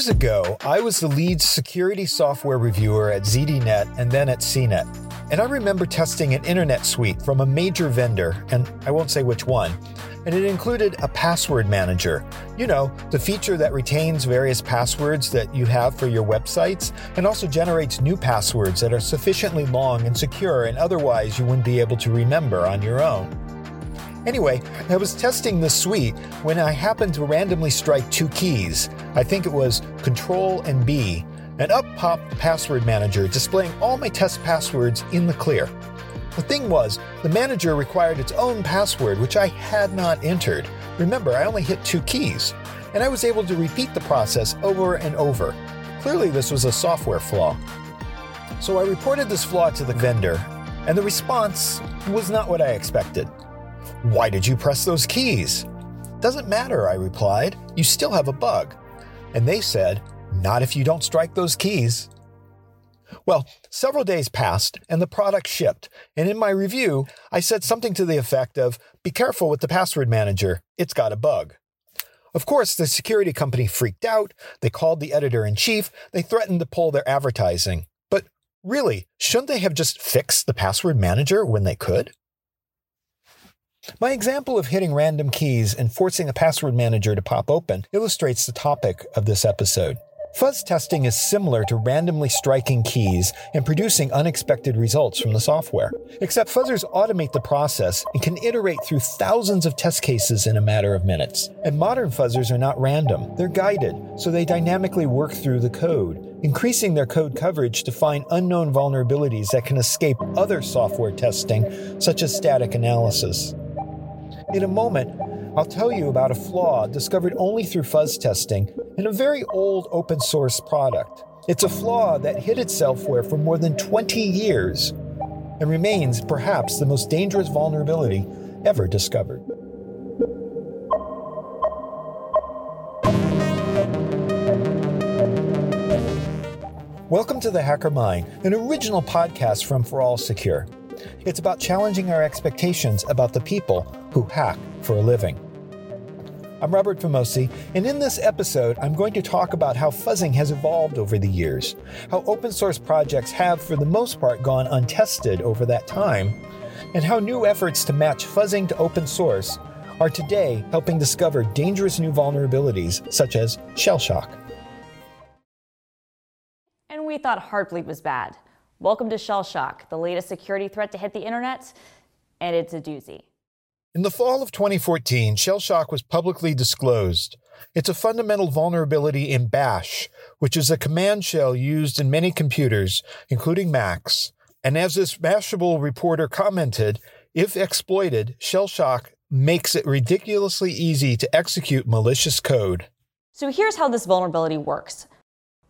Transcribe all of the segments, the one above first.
Years ago, I was the lead security software reviewer at ZDNet and then at CNET. And I remember testing an internet suite from a major vendor, and I won't say which one, and it included a password manager. You know, the feature that retains various passwords that you have for your websites and also generates new passwords that are sufficiently long and secure and otherwise you wouldn't be able to remember on your own. Anyway, I was testing the suite when I happened to randomly strike two keys. I think it was Control and B, and up popped the password manager displaying all my test passwords in the clear. The thing was, the manager required its own password, which I had not entered. Remember, I only hit two keys, and I was able to repeat the process over and over. Clearly, this was a software flaw. So I reported this flaw to the vendor, and the response was not what I expected. Why did you press those keys? Doesn't matter, I replied. You still have a bug. And they said, Not if you don't strike those keys. Well, several days passed and the product shipped. And in my review, I said something to the effect of Be careful with the password manager, it's got a bug. Of course, the security company freaked out. They called the editor in chief. They threatened to pull their advertising. But really, shouldn't they have just fixed the password manager when they could? My example of hitting random keys and forcing a password manager to pop open illustrates the topic of this episode. Fuzz testing is similar to randomly striking keys and producing unexpected results from the software, except fuzzers automate the process and can iterate through thousands of test cases in a matter of minutes. And modern fuzzers are not random, they're guided, so they dynamically work through the code, increasing their code coverage to find unknown vulnerabilities that can escape other software testing, such as static analysis. In a moment, I'll tell you about a flaw discovered only through fuzz testing in a very old open source product. It's a flaw that hid itself for more than 20 years and remains perhaps the most dangerous vulnerability ever discovered. Welcome to the Hacker Mind, an original podcast from ForAllSecure. It's about challenging our expectations about the people who hack for a living. I'm Robert Vamosi, and in this episode, I'm going to talk about how fuzzing has evolved over the years, how open source projects have, for the most part, gone untested over that time, and how new efforts to match fuzzing to open source are today helping discover dangerous new vulnerabilities such as shell shock. And we thought Heartbleed was bad. Welcome to Shell Shock, the latest security threat to hit the internet, and it's a doozy. In the fall of 2014, Shell Shock was publicly disclosed. It's a fundamental vulnerability in Bash, which is a command shell used in many computers, including Macs. And as this Mashable reporter commented, if exploited, Shell Shock makes it ridiculously easy to execute malicious code. So here's how this vulnerability works.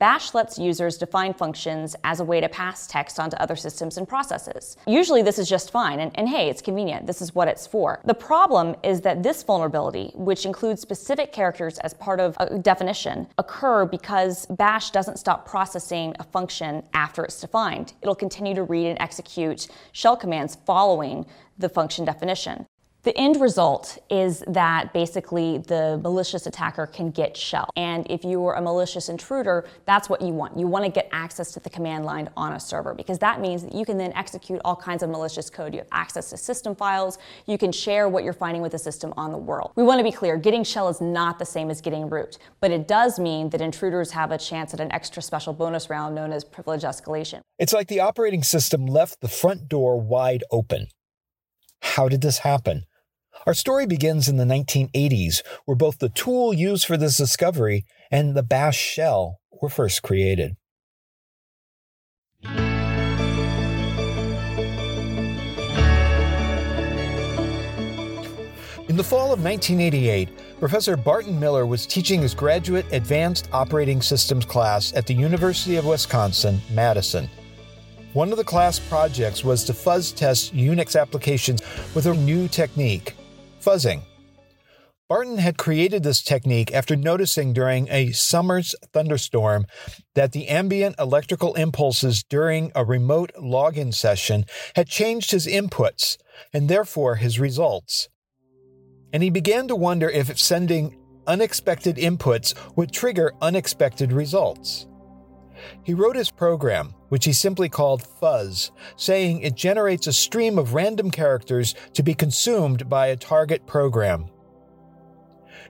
Bash lets users define functions as a way to pass text onto other systems and processes. Usually this is just fine, and, and, hey, it's convenient. This is what it's for. The problem is that this vulnerability, which includes specific characters as part of a definition, occur because Bash doesn't stop processing a function after it's defined. It'll continue to read and execute shell commands following the function definition. The end result is that basically the malicious attacker can get shell. And if you're a malicious intruder, that's what you want. You want to get access to the command line on a server because that means that you can then execute all kinds of malicious code. You have access to system files. You can share what you're finding with the system on the world. We want to be clear getting shell is not the same as getting root, but it does mean that intruders have a chance at an extra special bonus round known as privilege escalation. It's like the operating system left the front door wide open. How did this happen? Our story begins in the 1980s, where both the tool used for this discovery and the bash shell were first created. In the fall of 1988, Professor Barton Miller was teaching his graduate Advanced Operating Systems class at the University of Wisconsin Madison. One of the class projects was to fuzz test Unix applications with a new technique fuzzing. Barton had created this technique after noticing during a summer's thunderstorm that the ambient electrical impulses during a remote login session had changed his inputs and therefore his results. And he began to wonder if sending unexpected inputs would trigger unexpected results. He wrote his program, which he simply called Fuzz, saying it generates a stream of random characters to be consumed by a target program.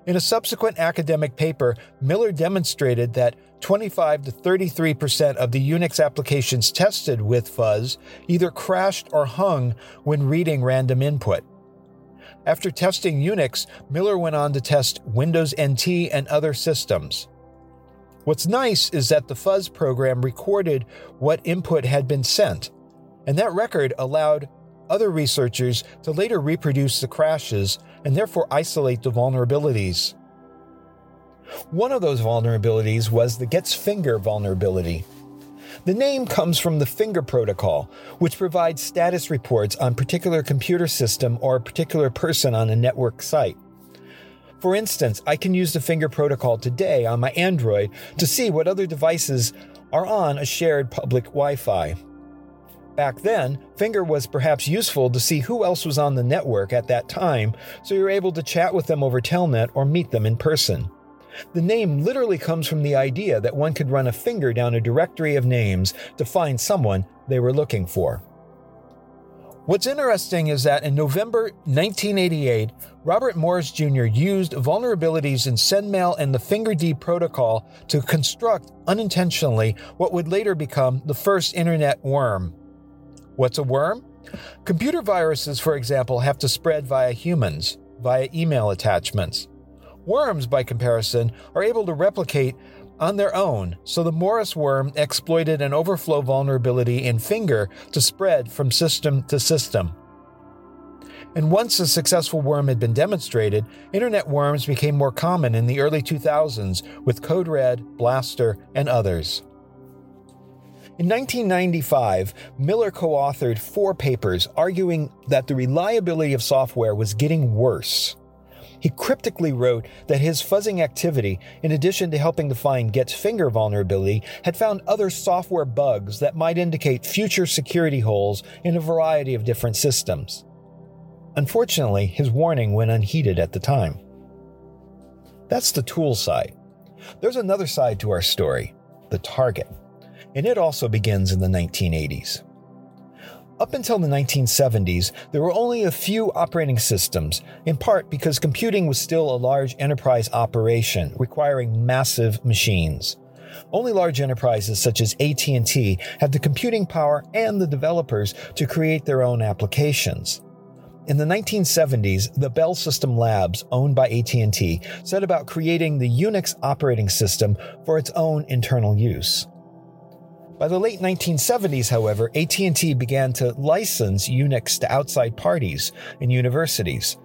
In a subsequent academic paper, Miller demonstrated that 25 to 33% of the Unix applications tested with fuzz either crashed or hung when reading random input. After testing Unix, Miller went on to test Windows NT and other systems. What's nice is that the fuzz program recorded what input had been sent, and that record allowed other researchers to later reproduce the crashes and therefore isolate the vulnerabilities. One of those vulnerabilities was the Gets Finger vulnerability. The name comes from the Finger Protocol, which provides status reports on particular computer system or a particular person on a network site. For instance, I can use the Finger Protocol today on my Android to see what other devices are on a shared public Wi Fi. Back then, Finger was perhaps useful to see who else was on the network at that time, so you're able to chat with them over Telnet or meet them in person. The name literally comes from the idea that one could run a finger down a directory of names to find someone they were looking for. What's interesting is that in November 1988, Robert Morris Jr. used vulnerabilities in SendMail and the FingerD protocol to construct unintentionally what would later become the first internet worm. What's a worm? Computer viruses, for example, have to spread via humans, via email attachments. Worms, by comparison, are able to replicate on their own, so the Morris worm exploited an overflow vulnerability in Finger to spread from system to system. And once a successful worm had been demonstrated, internet worms became more common in the early 2000s with Code Red, Blaster, and others. In 1995, Miller co authored four papers arguing that the reliability of software was getting worse. He cryptically wrote that his fuzzing activity, in addition to helping to find Get's finger vulnerability, had found other software bugs that might indicate future security holes in a variety of different systems. Unfortunately, his warning went unheeded at the time. That's the tool side. There's another side to our story the target, and it also begins in the 1980s. Up until the 1970s, there were only a few operating systems, in part because computing was still a large enterprise operation requiring massive machines. Only large enterprises such as AT&T had the computing power and the developers to create their own applications. In the 1970s, the Bell System Labs, owned by AT&T, set about creating the Unix operating system for its own internal use. By the late 1970s, however, AT&T began to license Unix to outside parties and universities.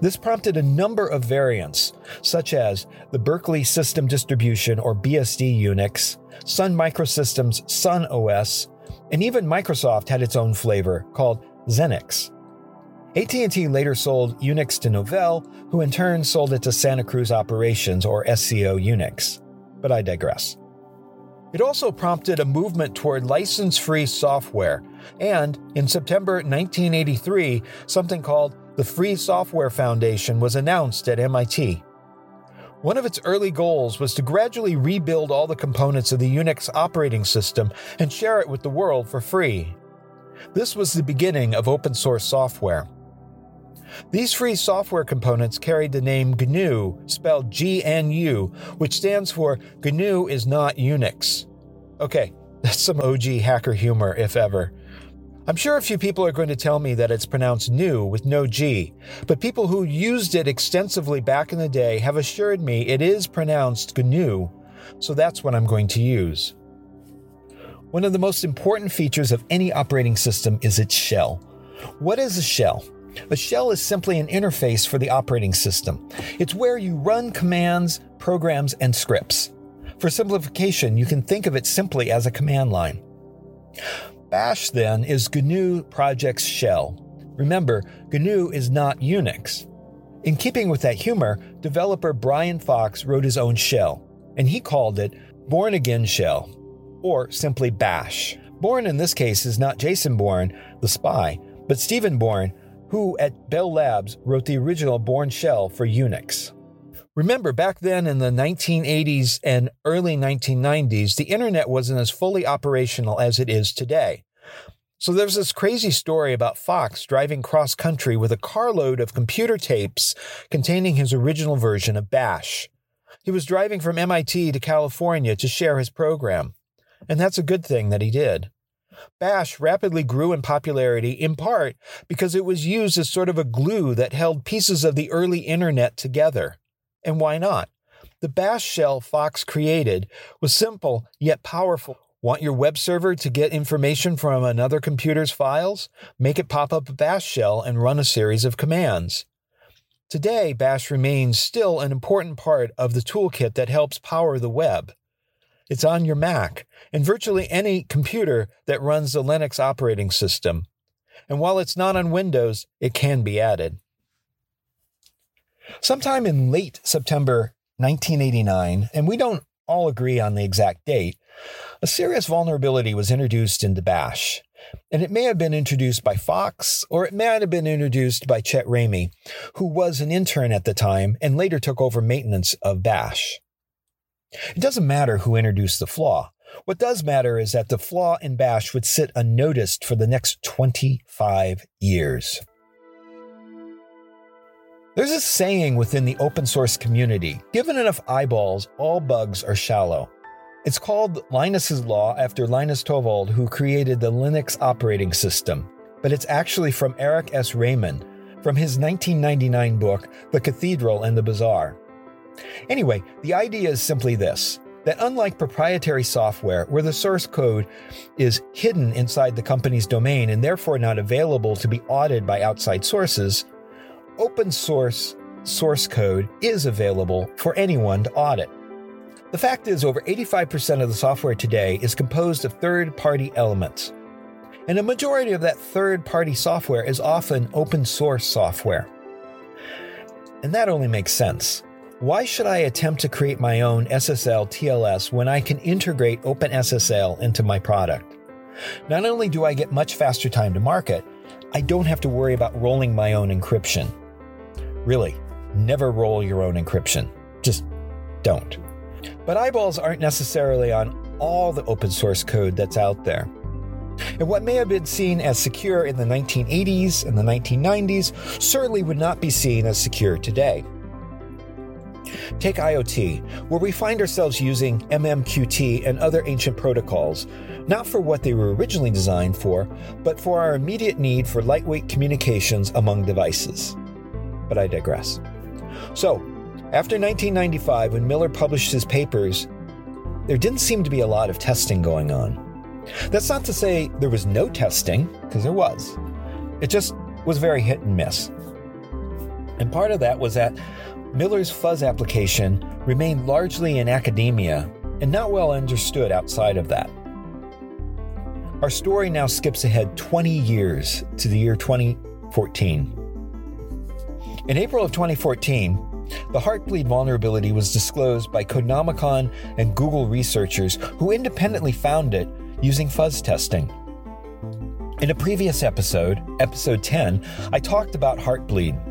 This prompted a number of variants, such as the Berkeley System Distribution or BSD Unix, Sun Microsystems Sun OS, and even Microsoft had its own flavor called Xenix. AT&T later sold Unix to Novell, who in turn sold it to Santa Cruz Operations or SCO Unix. But I digress. It also prompted a movement toward license free software, and in September 1983, something called the Free Software Foundation was announced at MIT. One of its early goals was to gradually rebuild all the components of the Unix operating system and share it with the world for free. This was the beginning of open source software. These free software components carried the name GNU, spelled G N U, which stands for GNU is not Unix. Okay, that's some OG hacker humor, if ever. I'm sure a few people are going to tell me that it's pronounced new with no G, but people who used it extensively back in the day have assured me it is pronounced GNU, so that's what I'm going to use. One of the most important features of any operating system is its shell. What is a shell? A shell is simply an interface for the operating system. It's where you run commands, programs, and scripts. For simplification, you can think of it simply as a command line. Bash, then, is GNU Project's shell. Remember, GNU is not Unix. In keeping with that humor, developer Brian Fox wrote his own shell, and he called it Born Again Shell, or simply Bash. Born in this case is not Jason Bourne, the spy, but Stephen Bourne, who at Bell Labs wrote the original Bourne shell for Unix. Remember, back then in the 1980s and early 1990s, the internet wasn't as fully operational as it is today. So there's this crazy story about Fox driving cross country with a carload of computer tapes containing his original version of Bash. He was driving from MIT to California to share his program. And that's a good thing that he did. Bash rapidly grew in popularity in part because it was used as sort of a glue that held pieces of the early internet together. And why not? The bash shell Fox created was simple yet powerful. Want your web server to get information from another computer's files? Make it pop up a bash shell and run a series of commands. Today, bash remains still an important part of the toolkit that helps power the web. It's on your Mac and virtually any computer that runs the Linux operating system. And while it's not on Windows, it can be added. Sometime in late September 1989, and we don't all agree on the exact date, a serious vulnerability was introduced into Bash. And it may have been introduced by Fox, or it might have been introduced by Chet Ramey, who was an intern at the time and later took over maintenance of Bash. It doesn't matter who introduced the flaw. What does matter is that the flaw in Bash would sit unnoticed for the next 25 years. There's a saying within the open source community given enough eyeballs, all bugs are shallow. It's called Linus's Law after Linus Torvald, who created the Linux operating system, but it's actually from Eric S. Raymond from his 1999 book, The Cathedral and the Bazaar. Anyway, the idea is simply this that unlike proprietary software, where the source code is hidden inside the company's domain and therefore not available to be audited by outside sources, open source source code is available for anyone to audit. The fact is, over 85% of the software today is composed of third party elements. And a majority of that third party software is often open source software. And that only makes sense. Why should I attempt to create my own SSL TLS when I can integrate OpenSSL into my product? Not only do I get much faster time to market, I don't have to worry about rolling my own encryption. Really, never roll your own encryption. Just don't. But eyeballs aren't necessarily on all the open source code that's out there. And what may have been seen as secure in the 1980s and the 1990s certainly would not be seen as secure today. Take IoT, where we find ourselves using MMQT and other ancient protocols, not for what they were originally designed for, but for our immediate need for lightweight communications among devices but I digress. So, after 1995, when Miller published his papers, there didn't seem to be a lot of testing going on. That's not to say there was no testing, because there was. It just was very hit and miss. And part of that was that Miller's fuzz application remained largely in academia and not well understood outside of that. Our story now skips ahead 20 years to the year 2014. In April of 2014, the Heartbleed vulnerability was disclosed by Codenomicon and Google researchers who independently found it using fuzz testing. In a previous episode, episode 10, I talked about Heartbleed.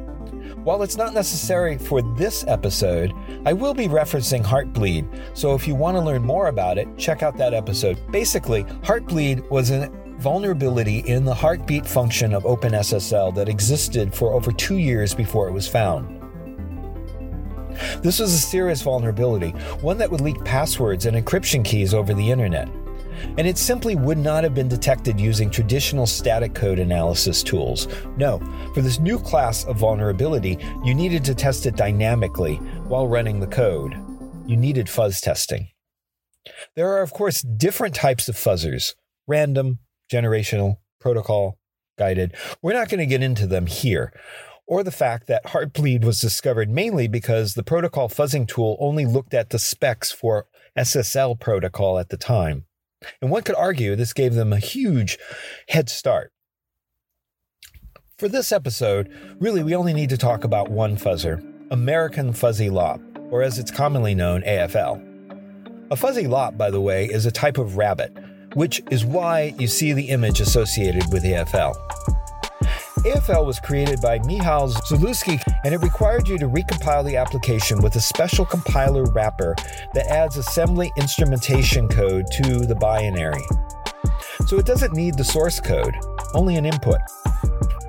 While it's not necessary for this episode, I will be referencing Heartbleed, so if you want to learn more about it, check out that episode. Basically, Heartbleed was an vulnerability in the heartbeat function of OpenSSL that existed for over two years before it was found. This was a serious vulnerability, one that would leak passwords and encryption keys over the internet. And it simply would not have been detected using traditional static code analysis tools. No, for this new class of vulnerability, you needed to test it dynamically while running the code. You needed fuzz testing. There are, of course, different types of fuzzers random, generational, protocol, guided. We're not going to get into them here. Or the fact that Heartbleed was discovered mainly because the protocol fuzzing tool only looked at the specs for SSL protocol at the time. And one could argue this gave them a huge head start. For this episode, really, we only need to talk about one fuzzer American Fuzzy Lop, or as it's commonly known, AFL. A fuzzy lop, by the way, is a type of rabbit which is why you see the image associated with AFL. AFL was created by Michal Zalewski, and it required you to recompile the application with a special compiler wrapper that adds assembly instrumentation code to the binary. So it doesn't need the source code, only an input.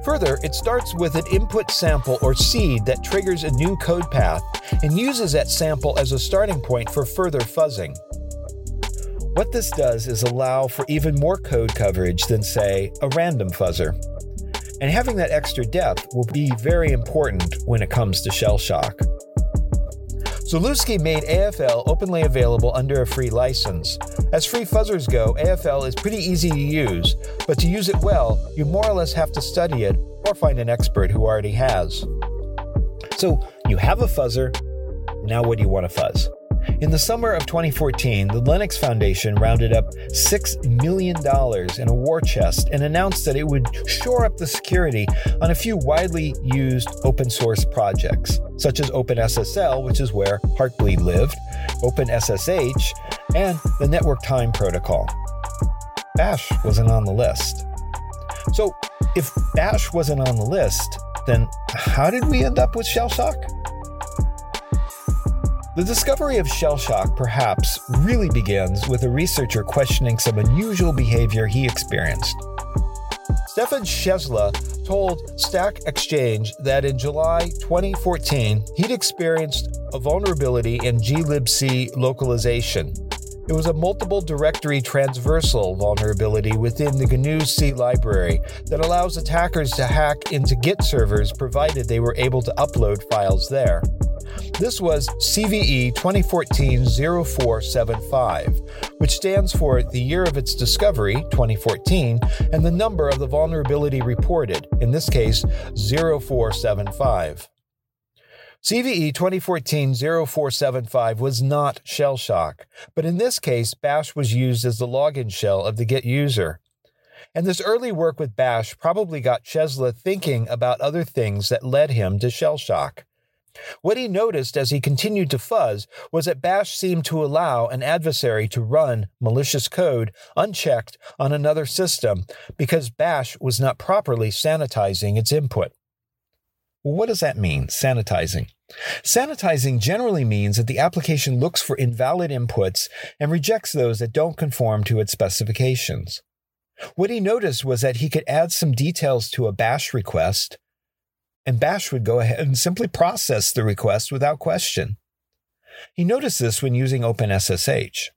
Further, it starts with an input sample or seed that triggers a new code path and uses that sample as a starting point for further fuzzing. What this does is allow for even more code coverage than, say, a random fuzzer. And having that extra depth will be very important when it comes to shell shock. Zalewski made AFL openly available under a free license. As free fuzzers go, AFL is pretty easy to use, but to use it well, you more or less have to study it or find an expert who already has. So you have a fuzzer, now what do you want to fuzz? In the summer of 2014, the Linux Foundation rounded up $6 million in a war chest and announced that it would shore up the security on a few widely used open source projects, such as OpenSSL, which is where Heartbleed lived, OpenSSH, and the Network Time Protocol. Bash wasn't on the list. So, if Bash wasn't on the list, then how did we end up with Shellshock? The discovery of shell shock perhaps really begins with a researcher questioning some unusual behavior he experienced. Stefan Chazelas told Stack Exchange that in July 2014, he'd experienced a vulnerability in glibc localization. It was a multiple directory transversal vulnerability within the GNU C library that allows attackers to hack into Git servers provided they were able to upload files there. This was CVE 2014 0475, which stands for the year of its discovery, 2014, and the number of the vulnerability reported, in this case 0475. CVE 2014 0475 was not shell shock, but in this case, Bash was used as the login shell of the Git user. And this early work with Bash probably got Chazelas thinking about other things that led him to shell shock. What he noticed as he continued to fuzz was that Bash seemed to allow an adversary to run malicious code unchecked on another system because Bash was not properly sanitizing its input. What does that mean, sanitizing? Sanitizing generally means that the application looks for invalid inputs and rejects those that don't conform to its specifications. What he noticed was that he could add some details to a bash request and Bash would go ahead and simply process the request without question. He noticed this when using OpenSSH.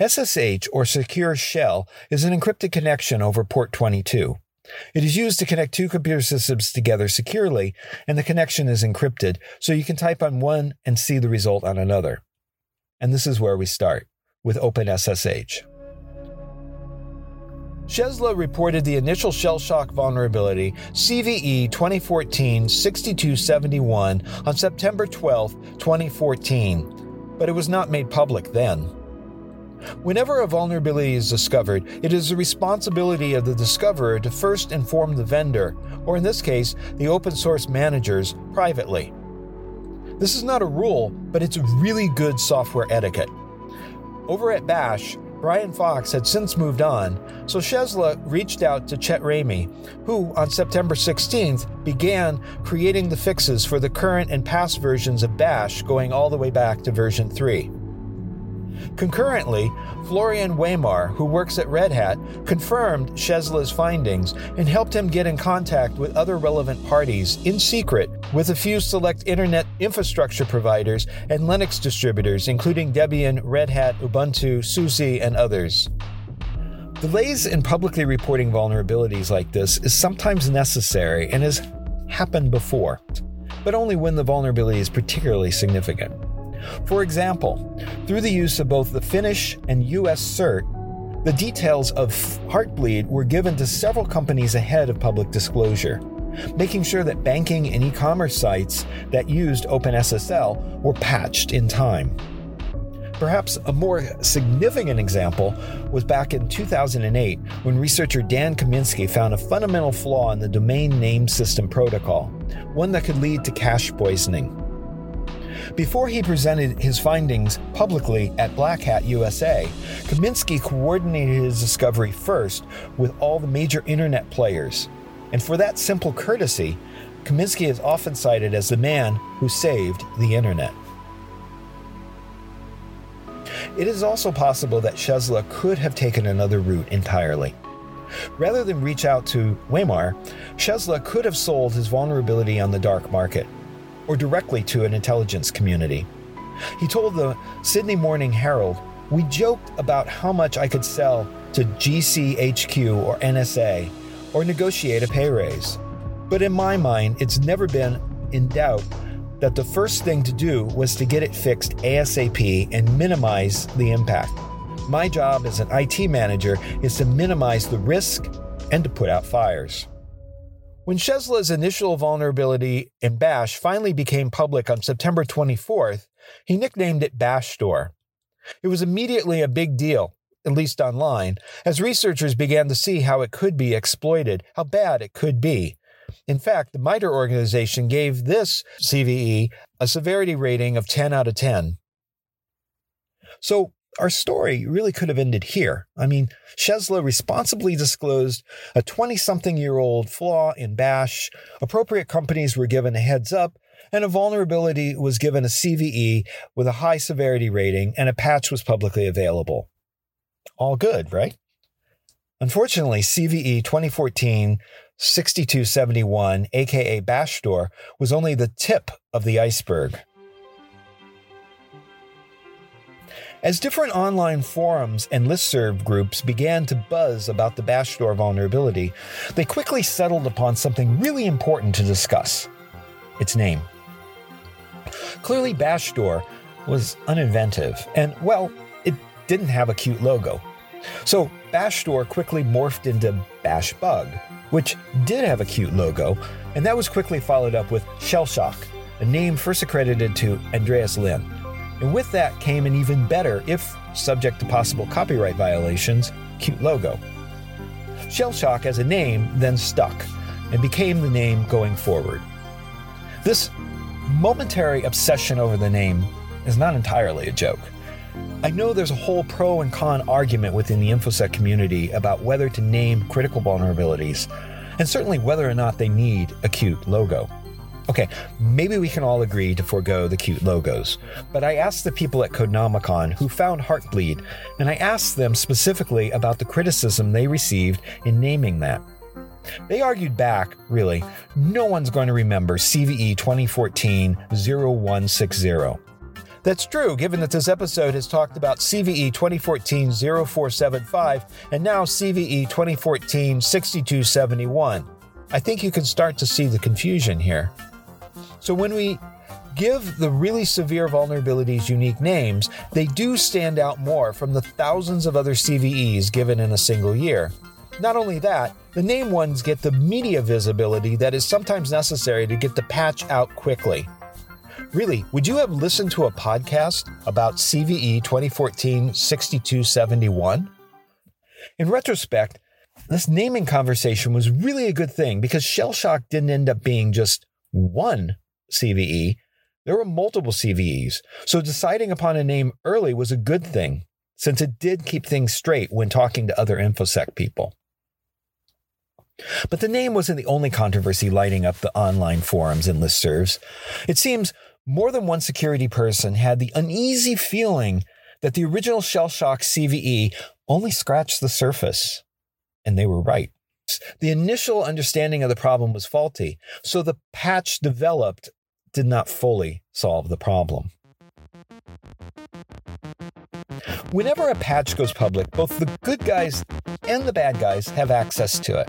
SSH, or Secure Shell, is an encrypted connection over port 22. It is used to connect two computer systems together securely, and the connection is encrypted, so you can type on one and see the result on another. And this is where we start with OpenSSH. Chazelas reported the initial shell shock vulnerability CVE 2014 6271 on September 12, 2014, but it was not made public then. Whenever a vulnerability is discovered, it is the responsibility of the discoverer to first inform the vendor, or in this case, the open source managers, privately. This is not a rule, but it's really good software etiquette. Over at Bash, Brian Fox had since moved on, so Chazelas reached out to Chet Ramey, who, on September 16th, began creating the fixes for the current and past versions of Bash going all the way back to version 3. Concurrently, Florian Weimer, who works at Red Hat, confirmed Chazelas's findings and helped him get in contact with other relevant parties in secret with a few select internet infrastructure providers and Linux distributors, including Debian, Red Hat, Ubuntu, SUSE, and others. Delays in publicly reporting vulnerabilities like this is sometimes necessary and has happened before, but only when the vulnerability is particularly significant. For example, through the use of both the Finnish and US CERT, the details of Heartbleed were given to several companies ahead of public disclosure, making sure that banking and e commerce sites that used OpenSSL were patched in time. Perhaps a more significant example was back in 2008 when researcher Dan Kaminsky found a fundamental flaw in the domain name system protocol, one that could lead to cache poisoning. Before he presented his findings publicly at Black Hat USA, Kaminsky coordinated his discovery first with all the major internet players. And for that simple courtesy, Kaminsky is often cited as the man who saved the internet. It is also possible that Chazelas could have taken another route entirely. Rather than reach out to Weimer, Chazelas could have sold his vulnerability on the dark market, or directly to an intelligence community. He told the Sydney Morning Herald, We joked about how much I could sell to GCHQ or NSA, or negotiate a pay raise. But in my mind, it's never been in doubt that the first thing to do was to get it fixed ASAP and minimize the impact. My job as an IT manager is to minimize the risk and to put out fires. When Chazelas's initial vulnerability in Bash finally became public on September 24th, he nicknamed it Bashdoor. It was immediately a big deal, at least online, as researchers began to see how it could be exploited, how bad it could be. In fact, the MITRE organization gave this CVE a severity rating of 10 out of 10. So, our story really could have ended here. I mean, Chazelas responsibly disclosed a 20 something year old flaw in Bash, appropriate companies were given a heads up, and a vulnerability was given a CVE with a high severity rating, and a patch was publicly available. All good, right? Unfortunately, CVE 2014 6271, aka Bashdoor, was only the tip of the iceberg. As different online forums and listserv groups began to buzz about the Bashdoor vulnerability, they quickly settled upon something really important to discuss its name. Clearly, Bashdoor was uninventive, and, well, it didn't have a cute logo. So, Bashdoor quickly morphed into Bashbug, which did have a cute logo, and that was quickly followed up with Shellshock, a name first accredited to Andreas Lindh. And with that came an even better, if subject to possible copyright violations, cute logo. Shellshock as a name then stuck and became the name going forward. This momentary obsession over the name is not entirely a joke. I know there's a whole pro and con argument within the InfoSec community about whether to name critical vulnerabilities, and certainly whether or not they need a cute logo. Okay, maybe we can all agree to forego the cute logos, but I asked the people at Codenomicon who found Heartbleed, and I asked them specifically about the criticism they received in naming that. They argued back, really, no one's going to remember CVE 2014 0160. That's true, given that this episode has talked about CVE 2014 0475 and now CVE 2014 6271. I think you can start to see the confusion here. So when we give the really severe vulnerabilities unique names, they do stand out more from the thousands of other CVEs given in a single year. Not only that, the name ones get the media visibility that is sometimes necessary to get the patch out quickly. Really, would you have listened to a podcast about CVE 2014 6271? In retrospect, this naming conversation was really a good thing because Shellshock didn't end up being just one CVE, there were multiple CVEs, so deciding upon a name early was a good thing, since it did keep things straight when talking to other InfoSec people. But the name wasn't the only controversy lighting up the online forums and listservs. It seems more than one security person had the uneasy feeling that the original Shellshock CVE only scratched the surface. And they were right. The initial understanding of the problem was faulty, so the patch developed did not fully solve the problem. Whenever a patch goes public, both the good guys and the bad guys have access to it.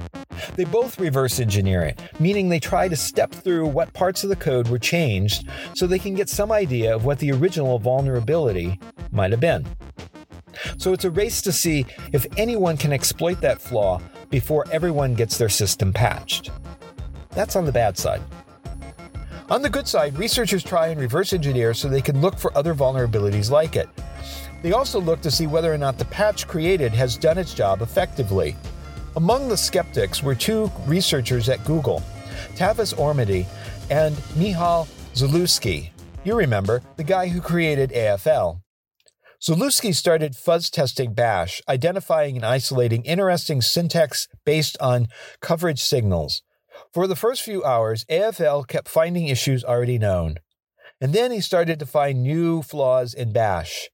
They both reverse engineer it, meaning they try to step through what parts of the code were changed so they can get some idea of what the original vulnerability might have been. So it's a race to see if anyone can exploit that flaw before everyone gets their system patched. That's on the bad side. On the good side, researchers try and reverse engineer so they can look for other vulnerabilities like it. They also look to see whether or not the patch created has done its job effectively. Among the skeptics were two researchers at Google, Tavis Ormandy and Michal Zalewski. You remember, the guy who created AFL. Zalewski started fuzz testing Bash, identifying and isolating interesting syntax based on coverage signals For the first few hours, AFL kept finding issues already known. And then he started to find new flaws in Bash.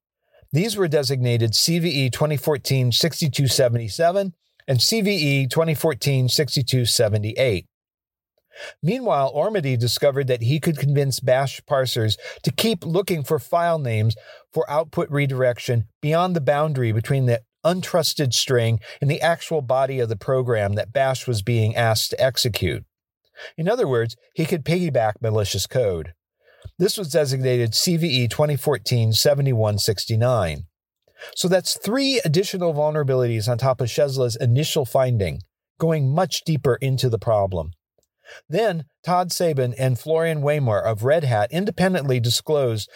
These were designated CVE 2014 6277 and CVE 2014 6278. Meanwhile, Ormandy discovered that he could convince bash parsers to keep looking for file names for output redirection beyond the boundary between the untrusted string and the actual body of the program that bash was being asked to execute. In other words, he could piggyback malicious code. This was designated CVE 2014 7169. So that's three additional vulnerabilities on top of Chazelas's initial finding, going much deeper into the problem. Then Todd Sabin and Florian Weimer of Red Hat independently disclosed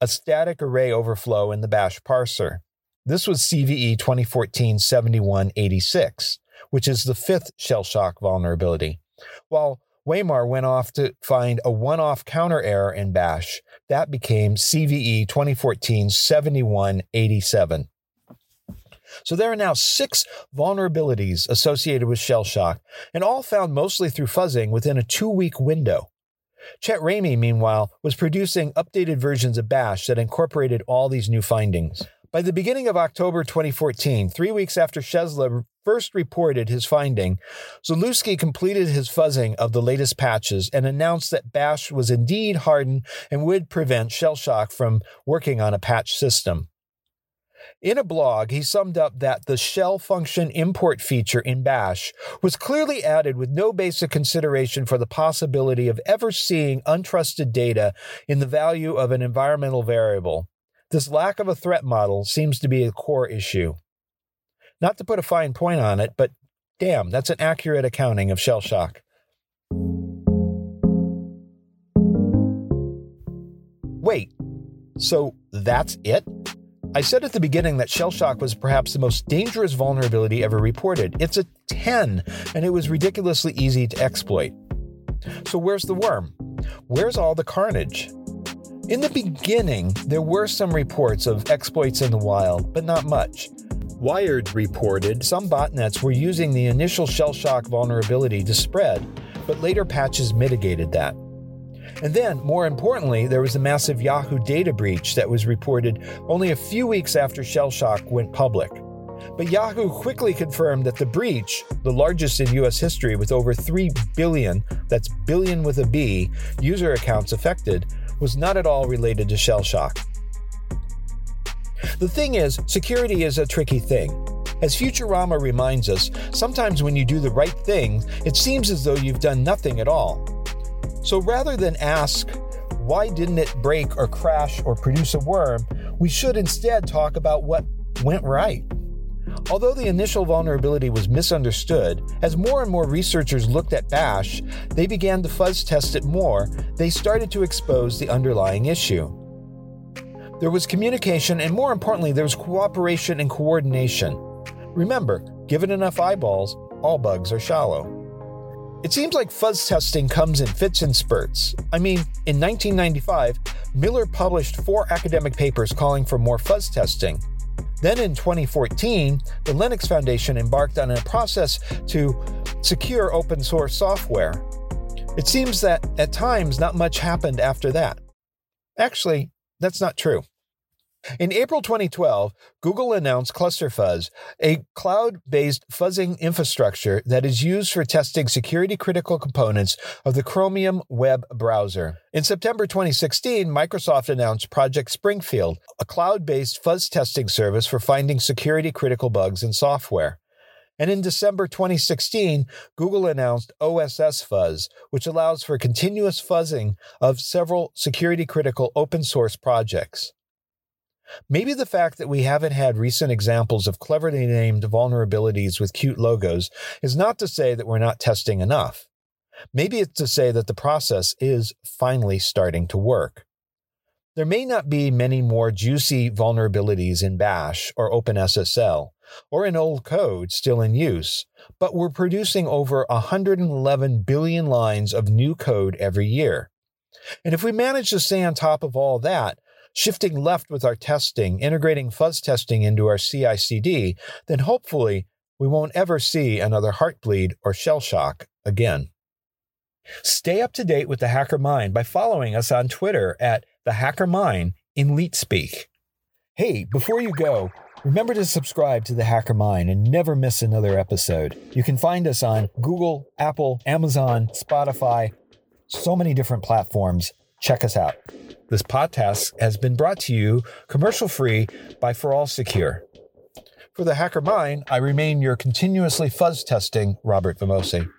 a static array overflow in the bash parser. This was CVE 2014 7186, which is the fifth shell shock vulnerability. While Weimer went off to find a one off counter error in bash. That became CVE 2014 7187. So there are now six vulnerabilities associated with shell shock, and all found mostly through fuzzing within a two week window. Chet Ramey, meanwhile, was producing updated versions of Bash that incorporated all these new findings. By the beginning of October 2014, three weeks after Chazelas first reported his finding, Zalewski completed his fuzzing of the latest patches and announced that Bash was indeed hardened and would prevent shell shock from working on a patch system. In a blog, he summed up that the shell function import feature in Bash was clearly added with no basic consideration for the possibility of ever seeing untrusted data in the value of an environmental variable. This lack of a threat model seems to be a core issue. Not to put a fine point on it, but damn, that's an accurate accounting of shell shock. Wait, so that's it? I said at the beginning that shell shock was perhaps the most dangerous vulnerability ever reported. It's a 10, and it was ridiculously easy to exploit. So, where's the worm? Where's all the carnage? In the beginning, there were some reports of exploits in the wild, but not much. Wired reported some botnets were using the initial shell shock vulnerability to spread, but later patches mitigated that. And then, more importantly, there was a massive Yahoo data breach that was reported only a few weeks after Shellshock went public. But Yahoo quickly confirmed that the breach, the largest in US history with over 3 billion, that's billion with a B, user accounts affected, was not at all related to Shellshock. The thing is, security is a tricky thing. As Futurama reminds us, sometimes when you do the right thing, it seems as though you've done nothing at all. So rather than ask, why didn't it break or crash or produce a worm, we should instead talk about what went right. Although the initial vulnerability was misunderstood, as more and more researchers looked at Bash, they began to fuzz test it more, they started to expose the underlying issue. There was communication, and more importantly, there was cooperation and coordination. Remember, given enough eyeballs, all bugs are shallow. It seems like fuzz testing comes in fits and spurts. I mean, in 1995, Miller published four academic papers calling for more fuzz testing. Then in 2014, the Linux Foundation embarked on a process to secure open source software. It seems that at times not much happened after that. Actually, that's not true. In April 2012, Google announced ClusterFuzz, a cloud based fuzzing infrastructure that is used for testing security critical components of the Chromium web browser. In September 2016, Microsoft announced Project Springfield, a cloud based fuzz testing service for finding security critical bugs in software. And in December 2016, Google announced OSS Fuzz, which allows for continuous fuzzing of several security critical open source projects. Maybe the fact that we haven't had recent examples of cleverly named vulnerabilities with cute logos is not to say that we're not testing enough. Maybe it's to say that the process is finally starting to work. There may not be many more juicy vulnerabilities in Bash or OpenSSL or in old code still in use, but we're producing over 111 billion lines of new code every year. And if we manage to stay on top of all that, shifting left with our testing, integrating fuzz testing into our CI CD, then hopefully we won't ever see another heartbleed or shell shock again. Stay up to date with the Hacker Mind by following us on Twitter at the Hacker Mind in Leet Speak. Hey, before you go, remember to subscribe to the Hacker Mind and never miss another episode. You can find us on Google, Apple, Amazon, Spotify, so many different platforms. Check us out. This podcast has been brought to you commercial free by ForAllSecure. For the Hacker Mind, I remain your continuously fuzz testing Robert Vamosi.